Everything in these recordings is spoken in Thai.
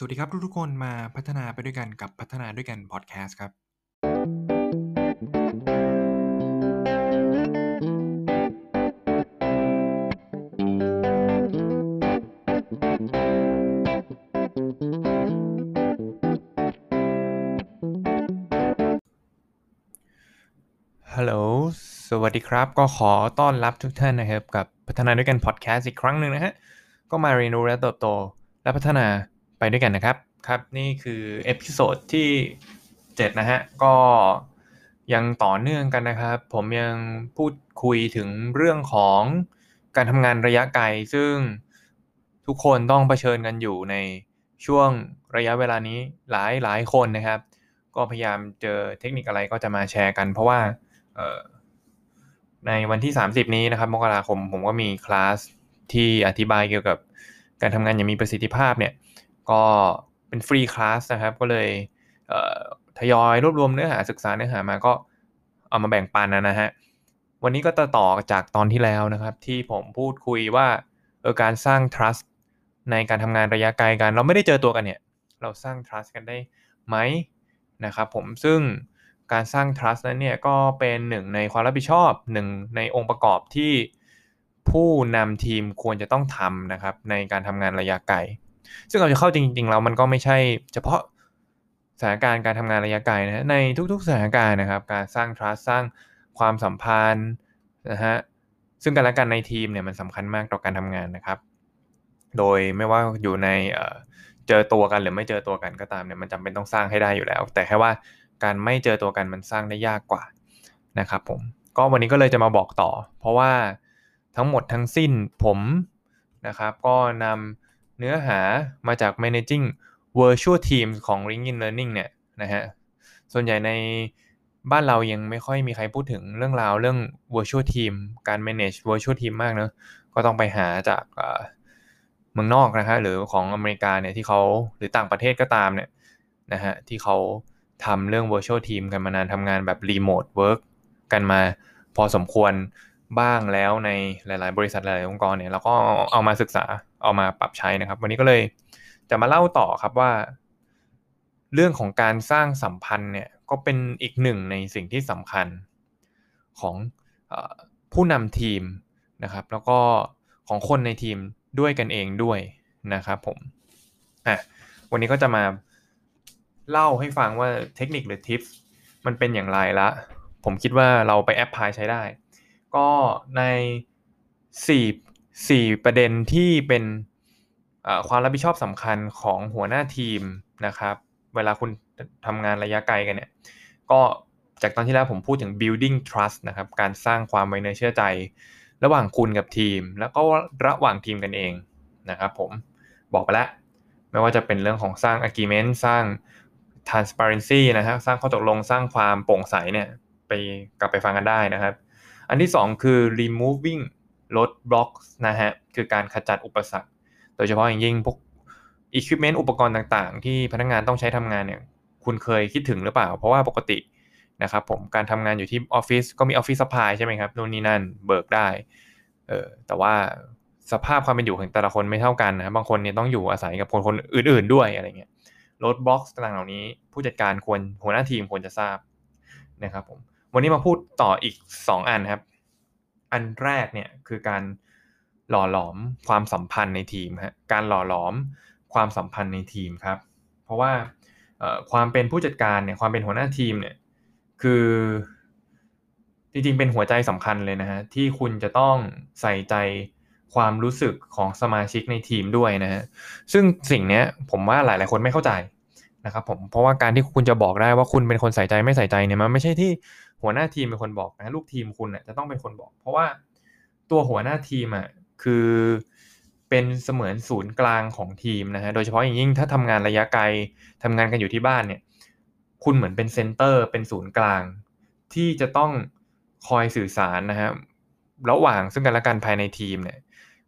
สวัสดีครับทุกๆคนมาพัฒนาไปด้วยกันกับพัฒนาด้วยกันพอดแคสต์ครับ ฮัลโหล สวัสดีครับ ก็ขอต้อนรับทุกท่านนะครับ กับพัฒนาด้วยกันพอดแคสต์อีกครั้งหนึ่งนะฮะ ก็มาเรียนรู้และเติบโตและพัฒนา ไปด้วยกันนะครับ ครับนี่คือ episode ที่7นะฮะก็ยังต่อเนื่องกันนะครับ ผมยังพูดคุยถึงเรื่องของการทำงานระยะไกล ซึ่งทุกคนต้องเผชิญกันอยู่ในช่วงระยะเวลานี้หลายหลายคนนะครับ ก็พยายามเจอเทคนิคอะไรก็จะมาแชร์กัน เพราะว่าในวันที่ 30 นี้นะครับมกราคมผมก็มีคลาสที่อธิบายเกี่ยวกับการทำงานอย่างมีประสิทธิภาพเนี่ย ก็เป็นฟรีคลาสนะครับ ก็เลยทยอยรวบรวมเนื้อหาศึกษาเนื้อหามาก็เอามาแบ่งปันนะฮะ วันนี้ก็ต่อต่อจากตอนที่แล้วนะครับ ที่ผมพูดคุยว่าเออการสร้าง trust ในการทำงานระยะไกลกัน เราไม่ได้เจอตัวกันเนี่ย เราสร้าง trust กันได้ไหมนะครับผมซึ่งการสร้าง trust นั้นเนี่ยก็เป็นหนึ่งในความรับผิดชอบหนึ่งในองค์ประกอบที่ผู้นำทีมควรจะต้องทำนะครับในการทำงานระยะไกล ซึ่งเราจะเข้าจริงๆแล้วมันก็ไม่ใช่เฉพาะสถานการณ์การทำงานระยะไกลนะในทุกๆสถานการณ์นะครับ การสร้าง trust สร้างความสัมพันธ์นะฮะซึ่งกันและกันในทีมเนี่ยมันสำคัญมากต่อการทำงานนะครับ โดยไม่ว่าอยู่ในเจอตัวกันหรือไม่เจอตัวกันก็ตามเนี่ยมันจำเป็นต้องสร้างให้ได้อยู่แล้ว แต่แค่ว่าการไม่เจอตัวกันมันสร้างได้ยากกว่านะครับผมก็วันนี้ก็เลยจะมาบอกต่อ เพราะว่าทั้งหมดทั้งสิ้นผมนะครับ ก็นำ เนื้อหามาจาก managing virtual team ของ LinkedIn Learning เนี่ยนะฮะส่วนใหญ่ในบ้านเรายังไม่ค่อยมีใครพูดถึงเรื่องราวเรื่อง virtual team การ manage virtual team มากเนอะก็ต้องไปหาจากเมืองนอกนะฮะหรือของอเมริกาเนี่ยที่เขาหรือต่างประเทศก็ตามเนี่ยนะฮะที่เขาทำเรื่อง virtual team กันมานานทำงานแบบ remote work กันมาพอสมควรบ้างแล้วในหลาย ๆ บริษัทหลาย ๆ องค์กรเนี่ยเราก็เอามาศึกษา เอามาปรับใช้นะครับ วันนี้ก็เลยจะมาเล่าต่อครับว่า เรื่องของการสร้างสัมพันธ์เนี่ยก็เป็นอีกหนึ่งในสิ่งที่สำคัญของอผู้นำทีมนะครับ แล้วก็ของคนในทีมด้วยกันเองด้วยนะครับผมอะวันนี้ก็จะมาเล่าให้ฟังว่าเทคนิคหรือทิปมันเป็นอย่างไรละ ผมคิดว่าเราไปแอปพลายใช้ได้ ก็ใน 4 4ประเด็นที่เป็นความรับผิดชอบสำคัญของหัวหน้าทีมนะครับ เวลาคุณทำงานระยะไกลกันเนี่ย ก็จากตอนที่แล้วผมพูดถึง building trust นะครับ การสร้างความไว้เนื้อเชื่อใจ ระหว่างคุณกับทีม แล้วก็ระหว่างทีมกันเองนะครับผมบอกไปแล้วไม่ว่าจะเป็นเรื่องของสร้าง agreement สร้าง transparency นะฮะสร้างข้อตกลงสร้างความโปร่งใสเนี่ยไปกลับไปฟังกันได้นะครับ อันที่ 2 คือ removing roadblocks นะฮะคือการขจัดอุปสรรค โดยเฉพาะอย่างยิ่งพวก equipment อุปกรณ์ต่างๆ ที่พนักงานต้องใช้ทำงานเนี่ยคุณเคยคิดถึงหรือเปล่า เพราะว่าปกตินะครับผมการทำงานอยู่ที่ออฟฟิศก็มีออฟฟิศสปายใช่ไหมครับนู่นนี่นั่นเบิกได้เออแต่ว่าสภาพความเป็นอยู่ของแต่ละคนไม่เท่ากันนะบางคนเนี่ยต้องอยู่อาศัยกับคนคนอื่น ๆด้วยอะไรเงี้ยรดบ็อกต่างๆเหล่านี้ ผู้จัดการควรหัวหน้าทีมควรจะทราบนะครับผมวันนี้มาพูดต่ออีก 2 อันครับ อันแรกเนี่ยคือการหล่อหลอมความสัมพันธ์ในทีมฮะการหล่อหลอมความสัมพันธ์ในทีมครับ เพราะว่าความเป็นผู้จัดการเนี่ยความเป็นหัวหน้าทีมเนี่ยคือจริงๆเป็นหัวใจสำคัญเลยนะฮะที่คุณจะต้องใส่ใจความรู้สึกของสมาชิกในทีมด้วยนะฮะซึ่งสิ่งนี้ผมว่าหลายๆคนไม่เข้าใจนะครับผมเพราะว่าการที่คุณจะบอกได้ว่าคุณเป็นคนใส่ใจไม่ใส่ใจเนี่ยมันไม่ใช่ที่ หัวหน้าทีมเป็นคนบอกนะลูกทีมคุณจะต้องเป็นคนบอก เพราะว่าตัวหัวหน้าทีมอะคือเป็นเสมือนศูนย์กลางของทีมนะฮะโดยเฉพาะอย่างยิ่งถ้าทำงานระยะไกลทำงานกันอยู่ที่บ้านเนี่ย คุณเหมือนเป็นเซนเตอร์เป็นศูนย์กลาง ที่จะต้องคอยสื่อสารนะฮะระหว่างซึ่งกันและกันภายในทีมเนี่ย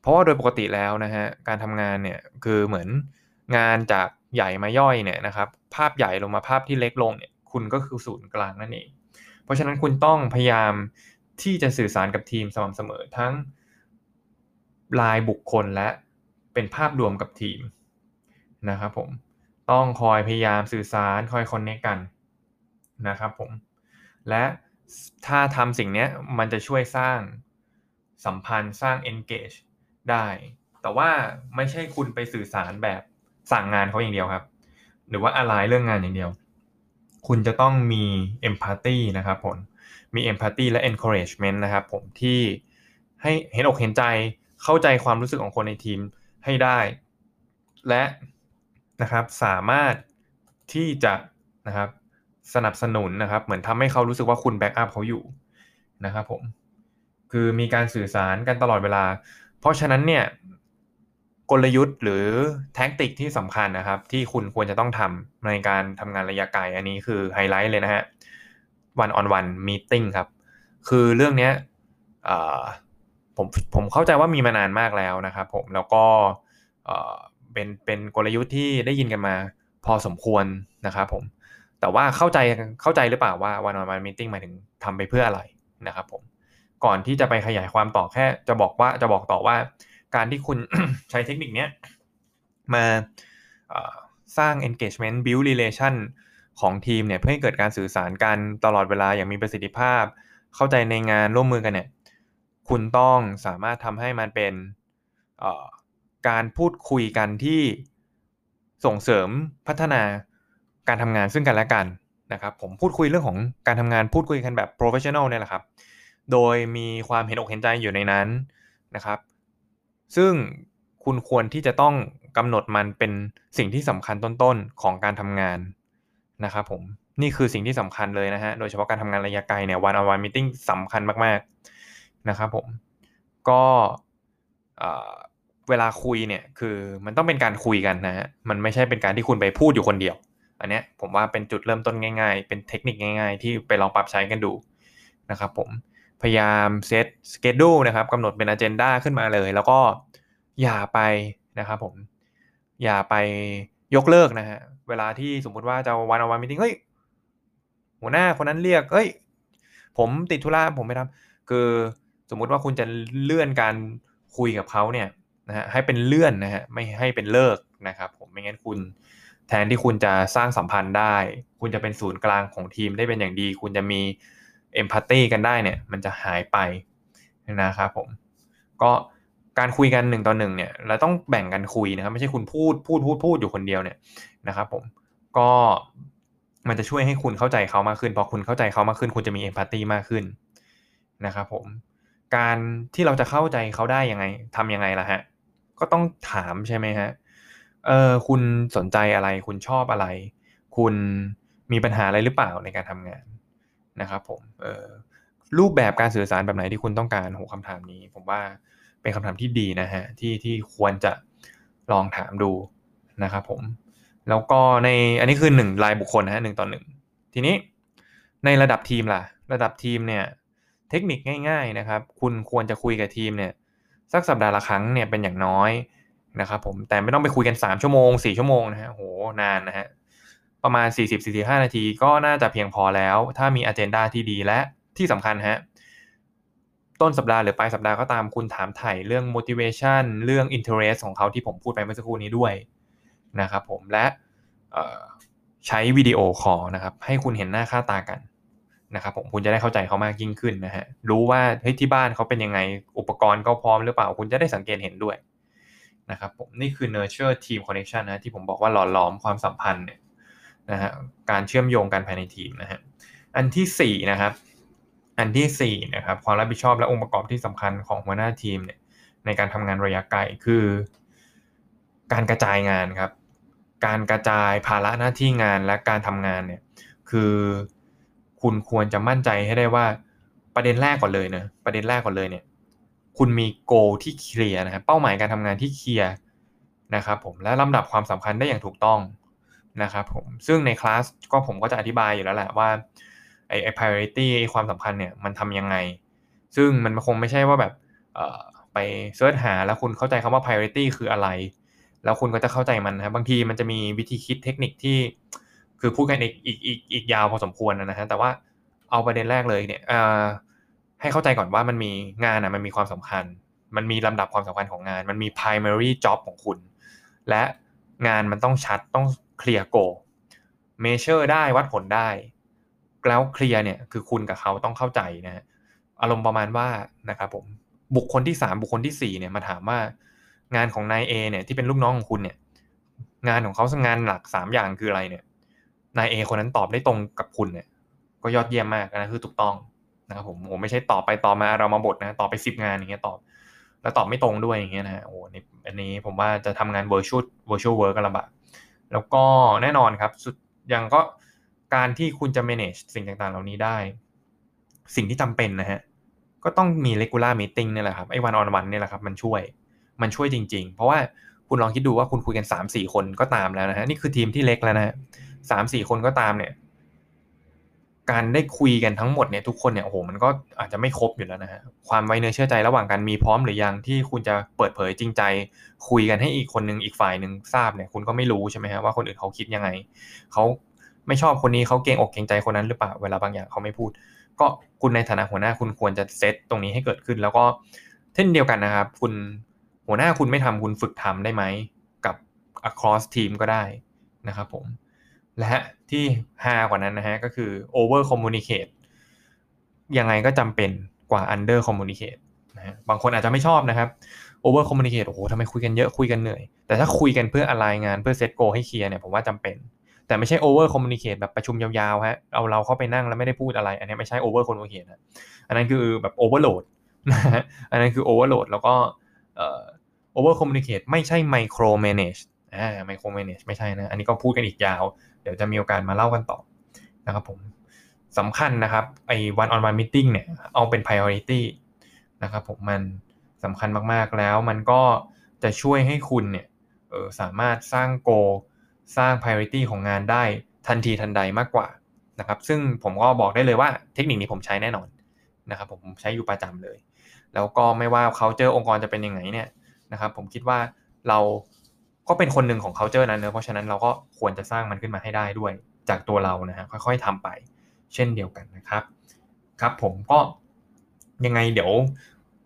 เพราะว่าโดยปกติแล้วนะฮะการทำงานเนี่ยคือเหมือนงานจากใหญ่มาย่อยเนี่ยนะครับ ภาพใหญ่ลงมาภาพที่เล็กลงเนี่ย คุณก็คือศูนย์กลางนั่นเอง เพราะฉะนั้นคุณต้องพยายามที่จะสื่อสารกับทีมสม่ำเสมอทั้งรายบุคคลและเป็นภาพรวมกับทีมนะครับผมต้องคอยพยายามสื่อสารคอยคอนเนคกันนะครับผมและถ้าทำสิ่งนี้มันจะช่วยสร้างสัมพันธ์สร้าง engage ได้ แต่ว่าไม่ใช่คุณไปสื่อสารแบบสั่งงานเขาอย่างเดียวครับ หรือว่าอะไรเรื่องงานอย่างเดียว คุณจะต้องมี empathy นะครับผมมี empathy และ encouragement นะครับผมที่ให้เห็นอกเห็นใจเข้าใจความรู้สึกของคนในทีมให้ได้ และนะครับสามารถที่จะนะครับสนับสนุนนะครับเหมือนทำให้เขารู้สึกว่าคุณแบ็กอัพเขาอยู่นะครับผมคือมีการสื่อสารกันตลอดเวลา เพราะฉะนั้นเนี่ย กลยุทธ์หรือ tactic ที่สำคัญนะครับ ที่คุณควรจะต้องทำในการทำงานระยะไกลอันนี้คือไฮไลท์เลยนะฮะ one-on-one meeting ครับ คือเรื่องนี้ผมผมเข้าใจว่ามีมานานมากแล้วนะครับผมแล้วก็เป็นเป็นกลยุทธ์ที่ได้ยินกันมาพอสมควรนะครับผมแต่ว่าเข้าใจเข้าใจหรือเปล่าว่าวันออนวันมีติ้งหมายถึงทำไปเพื่ออะไรนะครับผมก่อนที่จะไปขยายความต่อแค่จะบอกว่าจะบอกต่อว่า การที่คุณใช้เทคนิคนี้มาสร้าง engagement build relation ของทีมเนี่ยเพื่อให้เกิดการสื่อสารกันตลอดเวลาอย่างมีประสิทธิภาพ เข้าใจในงานร่วมมือกันเนี่ยคุณต้องสามารถทำให้มันเป็นการพูดคุยกันที่ส่งเสริมพัฒนาการทำงานซึ่งกันและกันนะครับผมพูดคุยเรื่องของการทำงานพูดคุยกันแบบ professional เนี่ยแหละครับ โดยมีความเห็นอกเห็นใจอยู่ในนั้นนะครับ ซึ่งคุณควรที่จะต้องกำหนดมันเป็นสิ่งที่สำคัญต้นๆของการทำงานนะครับผมนี่คือสิ่งที่สำคัญเลยนะฮะโดยเฉพาะการทำงานระยะไกลเนี่ยวันอวันมิ팅สำคัญมากๆนะครับผมก็เวลาคุยเนี่ยคือมันต้องเป็นการคุยกันนะฮะมันไม่ใช่เป็นการที่คุณไปพูดอยู่คนเดียว อันนี้ผมว่าเป็นจุดเริ่มต้นง่าย ๆ เป็นเทคนิคง่าย ๆ ที่ไปลองปรับใช้กันดูนะครับผม พยายามเซตสเกจดูนะครับกำหนดเป็นอเจนดาขึ้นมาเลย แล้วก็อย่าไปนะครับผม อย่าไปยกเลิกนะฮะ เวลาที่สมมุติว่าจะวันอวันมิ팅เฮ้ย หัวหน้าคนนั้นเรียกเฮ้ย ผมติดธุระผมไม่ทำคือสมมุติว่าคุณจะเลื่อนการคุยกับเขาเนี่ยนะฮะให้เป็นเลื่อนนะฮะไม่ให้เป็นเลิกนะครับ ผมไม่งั้นคุณแทนที่คุณจะสร้างสัมพันธ์ได้ คุณจะเป็นศูนย์กลางของทีมได้เป็นอย่างดี คุณจะมี เอมพัตตีกันได้เนี่ยมันจะหายไปนะครับผมก็การคุยกันหนึ่งต่อหนึ่งเนี่ยเราต้องแบ่งกันคุยนะครับไม่ใช่คุณพูดพูดพูดพูดอยู่คนเดียวเนี่ยนะครับผมก็มันจะช่วยให้คุณเข้าใจเขามากขึ้นพอคุณเข้าใจเขามากขึ้น คุณจะมีเอมพัตตีมากขึ้นนะครับผมการที่เราจะเข้าใจเขาได้ยังไงทำยังไงล่ะฮะก็ต้องถามใช่ไหมฮะเออคุณสนใจอะไร คุณชอบอะไร คุณมีปัญหาอะไรหรือเปล่าในการทำงาน นะครับผมรูปแบบการสื่อสารแบบไหนที่คุณต้องการหัวคำถามนี้ ผมว่าเป็นคำถามที่ดีนะฮะที่ที่ควรจะลองถามดูนะครับผม แล้วก็ในอันนี้คือหนึ่งรายบุคคลนะฮะหนึ่งต่อหนึ่งทีนี้ในระดับทีมล่ะ ระดับทีมเนี่ยเทคนิคง่ายๆนะครับ คุณควรจะคุยกับทีมเนี่ยสักสัปดาห์ละครั้งเนี่ยเป็นอย่างน้อยนะครับผมแต่ไม่ต้องไปคุยกัน 3 ชั่วโมง 4 ชั่วโมงนะฮะโหนานนะฮะ ประมาณ 40-45 นาทีก็น่าจะเพียงพอแล้ว ถ้ามีอเจนดาที่ดีและที่สำคัญฮะต้นสัปดาห์หรือปลายสัปดาห์ก็ตามคุณถามไถ่เรื่อง motivation เรื่อง interest ของเขาที่ผมพูดไปเมื่อสักครู่นี้ด้วยนะครับผมและใช้วิดีโอคอลนะครับให้คุณเห็นหน้าค่าตากันนะครับผมคุณจะได้เข้าใจเขามากยิ่งขึ้นนะฮะรู้ว่าเฮ้ยที่บ้านเขาเป็นยังไงอุปกรณ์เขาพร้อมหรือเปล่าคุณจะได้สังเกตเห็นด้วยนะครับผมนี่คือ nurture team connection นะที่ผมบอกว่าหล่อหลอมความสัมพันธ์เนี่ย นะฮะการเชื่อมโยงกันภายในทีมนะฮะอันที่4นะครับอันที่4นะครับความรับผิดชอบและองค์ประกอบที่สำคัญของหัวหน้าทีมเนี่ยในการทำงานระยะไกลคือ การกระจายงานครับ การกระจายภาระหน้าที่งานและการทำงานเนี่ยคือคุณควรจะมั่นใจให้ได้ว่าประเด็นแรกก่อนเลยนะประเด็นแรกก่อนเลยเนี่ยคุณมีโกที่เคลียร์นะครับเป้าหมายการทำงานที่เคลียร์นะครับผมและลำดับความสำคัญได้อย่างถูกต้อง นะครับผมซึ่งในคลาสก็ผมก็จะอธิบายอยู่แล้วแหละว่าไอ้ไอ้ priority ไอ้ความสำคัญเนี่ยมันทำยังไง ซึ่งมันคงไม่ใช่ว่าแบบไป search หาแล้วคุณเข้าใจคำว่า priority คืออะไร แล้วคุณก็จะเข้าใจมันนะบางทีมันจะมีวิธีคิดเทคนิคที่ คือพูดกันอีกอีกอีกอีกยาวพอสมควรนะฮะแต่ว่าเอาประเด็นแรกเลยเนี่ยให้เข้าใจก่อนว่ามันมีงานอะมันมีความสำคัญ มันมีลำดับความสำคัญของงาน มันมี primary job ของคุณ และงานมันต้องชัดต้อง clear goal measure ได้วัดผลได้ แล้วเคลียร์เนี่ยคือคุณกับเขาต้องเข้าใจนะฮะอารมณ์ประมาณว่านะครับผมบุคคลที่สามบุคคลที่สี่เนี่ยมาถามว่างานของนายเอเนี่ยที่เป็นลูกน้องของคุณเนี่ย งานของเขางานหลักสามอย่างคืออะไรเนี่ยนายเอคนนั้นตอบได้ตรงกับคุณเนี่ย ก็ยอดเยี่ยมมากนะคือถูกต้องนะครับผมผมไม่ใช่ตอบไปตอบมาเรามาบทนะตอบไปสิบงานอย่างเงี้ยตอบ แล้วตอบไม่ตรงด้วยอย่างเงี้ยนะโอ้นี่อันนี้ผมว่าจะทำงาน virtual virtual work กันลำบาก แล้วก็แน่นอนครับสุดอย่างก็การที่คุณจะ manage สิ่งต่างๆ เหล่านี้ได้ สิ่งที่จำเป็นนะฮะก็ต้องมี regular meeting นี่แหละครับไอ้วันออนวันนี่แหละครับมันช่วยมันช่วยจริง ๆ เพราะว่าคุณลองคิดดูว่าคุณคุยกันสามสี่คนก็ตามแล้วนะฮะนี่คือทีมที่เล็กแล้วนะสามสี่คนก็ตามเนี่ย การได้คุยกันทั้งหมดเนี่ยทุกคนเนี่ยโอ้โหมันก็อาจจะไม่ครบอยู่แล้วนะฮะความไว้เนื้อเชื่อใจระหว่างกันมีพร้อมหรือยังที่คุณจะเปิดเผยจริงใจ คุยกันให้อีกคนนึงอีกฝ่ายหนึ่งทราบเนี่ยคุณก็ไม่รู้ใช่ไหมฮะว่าคนอื่นเขาคิดยังไงเขาไม่ชอบคนนี้เขาเกรงอกเกรงใจคนนั้นหรือเปล่าเวลาบางอย่างเขาไม่พูด ก็คุณในฐานะหัวหน้าคุณควรจะเซตตรงนี้ให้เกิดขึ้น แล้วก็เช่นเดียวกันนะครับ คุณหัวหน้าคุณไม่ทำคุณฝึกทำได้ไหมกับ across team ก็ได้นะครับผม และที่ฮากว่านั้นนะฮะก็คือ over communicate ยังไงก็จำเป็นกว่า under communicate นะฮะบางคนอาจจะไม่ชอบนะครับ over communicate โอ้โหทำไมคุยกันเยอะคุยกันเหนื่อย แต่ถ้าคุยกันเพื่ออะไรงานเพื่อเซตโกให้เคลียร์เนี่ยผมว่าจำเป็น แต่ไม่ใช่ over communicate แบบประชุมยาวๆฮะเอาเราเข้าไปนั่งแล้วไม่ได้พูดอะไร อันนี้ไม่ใช่ over communicate นะอันนั้นคือแบบ overload นะฮะอันนั้นคือ overload แล้วก็เอ่อ over communicate ไม่ใช่ micro manage อ่า micro manage ไม่ใช่นะ อันนี้ก็พูดกันอีกยาว เดี๋ยวจะมีโอกาสมาเล่ากันต่อนะครับผมสำคัญนะครับไอ้ one on one meeting เนี่ยเอาเป็น priority นะครับผมมันสำคัญมากๆแล้วมันก็จะช่วยให้คุณเนี่ยออสามารถสร้างโกสร้าง priority ของงานได้ทันทีทันใดมากกว่านะครับ ซึ่งผมก็บอกได้เลยว่าเทคนิคนี้ผมใช้แน่นอนนะครับ ผมใช้อยู่ประจำเลย แล้วก็ไม่ว่าเขาเจอองค์กรจะเป็นยังไงเนี่ยนะครับ ผมคิดว่าเรา ก็เป็นคนหนึ่งของ culture นั้นเนอะเพราะฉะนั้นเราก็ควรจะสร้างมันขึ้นมาให้ได้ด้วยจากตัวเรานะฮะค่อยๆทำไป เช่นเดียวกันนะครับ ครับผมก็ยังไงเดี๋ยว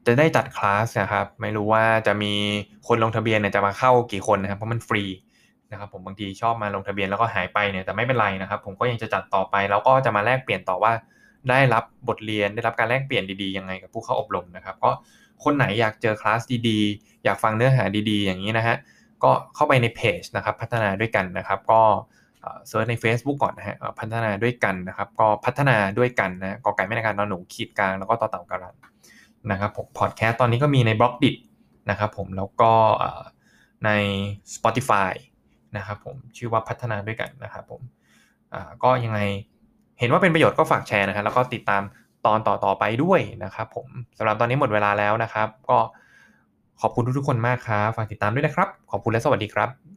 จะได้จัดคลาสนะครับไม่รู้ว่าจะมีคนลงทะเบียนเนี่ยจะมาเข้ากี่คนนะครับเพราะมันฟรีนะครับผมบางทีชอบมาลงทะเบียนแล้วก็หายไปเนี่ยแต่ไม่เป็นไรนะครับ ผมก็ยังจะจัดต่อไป แล้วก็จะมาแลกเปลี่ยนต่อว่า ได้รับบทเรียนได้รับการแลกเปลี่ยนดีๆยังไงกับผู้เข้าอบรมนะครับก็คนไหนอยากเจอคลาสดีๆ อยากฟังเนื้อหาดีๆ อย่างนี้นะฮะ ก็เข้าไปในเพจนะครับพัฒนาด้วยกันนะครับ ก็ search ใน Facebook ก่อนนะฮะพัฒนาด้วยกันนะครับก็พัฒนาด้วยกันนะกอไก่ไม้หันอากาศนอหนูขีดกลางแล้วก็ตอเต่าการันต์นะครับผมพอดแคสต์ตอนนี้ก็มีใน Blockdit นะครับผมแล้วก็ใน Spotify นะครับผมชื่อว่าพัฒนาด้วยกันนะครับผมก็ยังไงเห็นว่าเป็นประโยชน์ก็ฝากแชร์นะครับแล้วก็ติดตามตอนต่อๆไปด้วยนะครับผมสำหรับตอนนี้หมดเวลาแล้วนะครับ ก็ ขอบคุณทุกๆคนมากครับ ฝากติดตามด้วยนะครับ ขอบคุณและสวัสดีครับ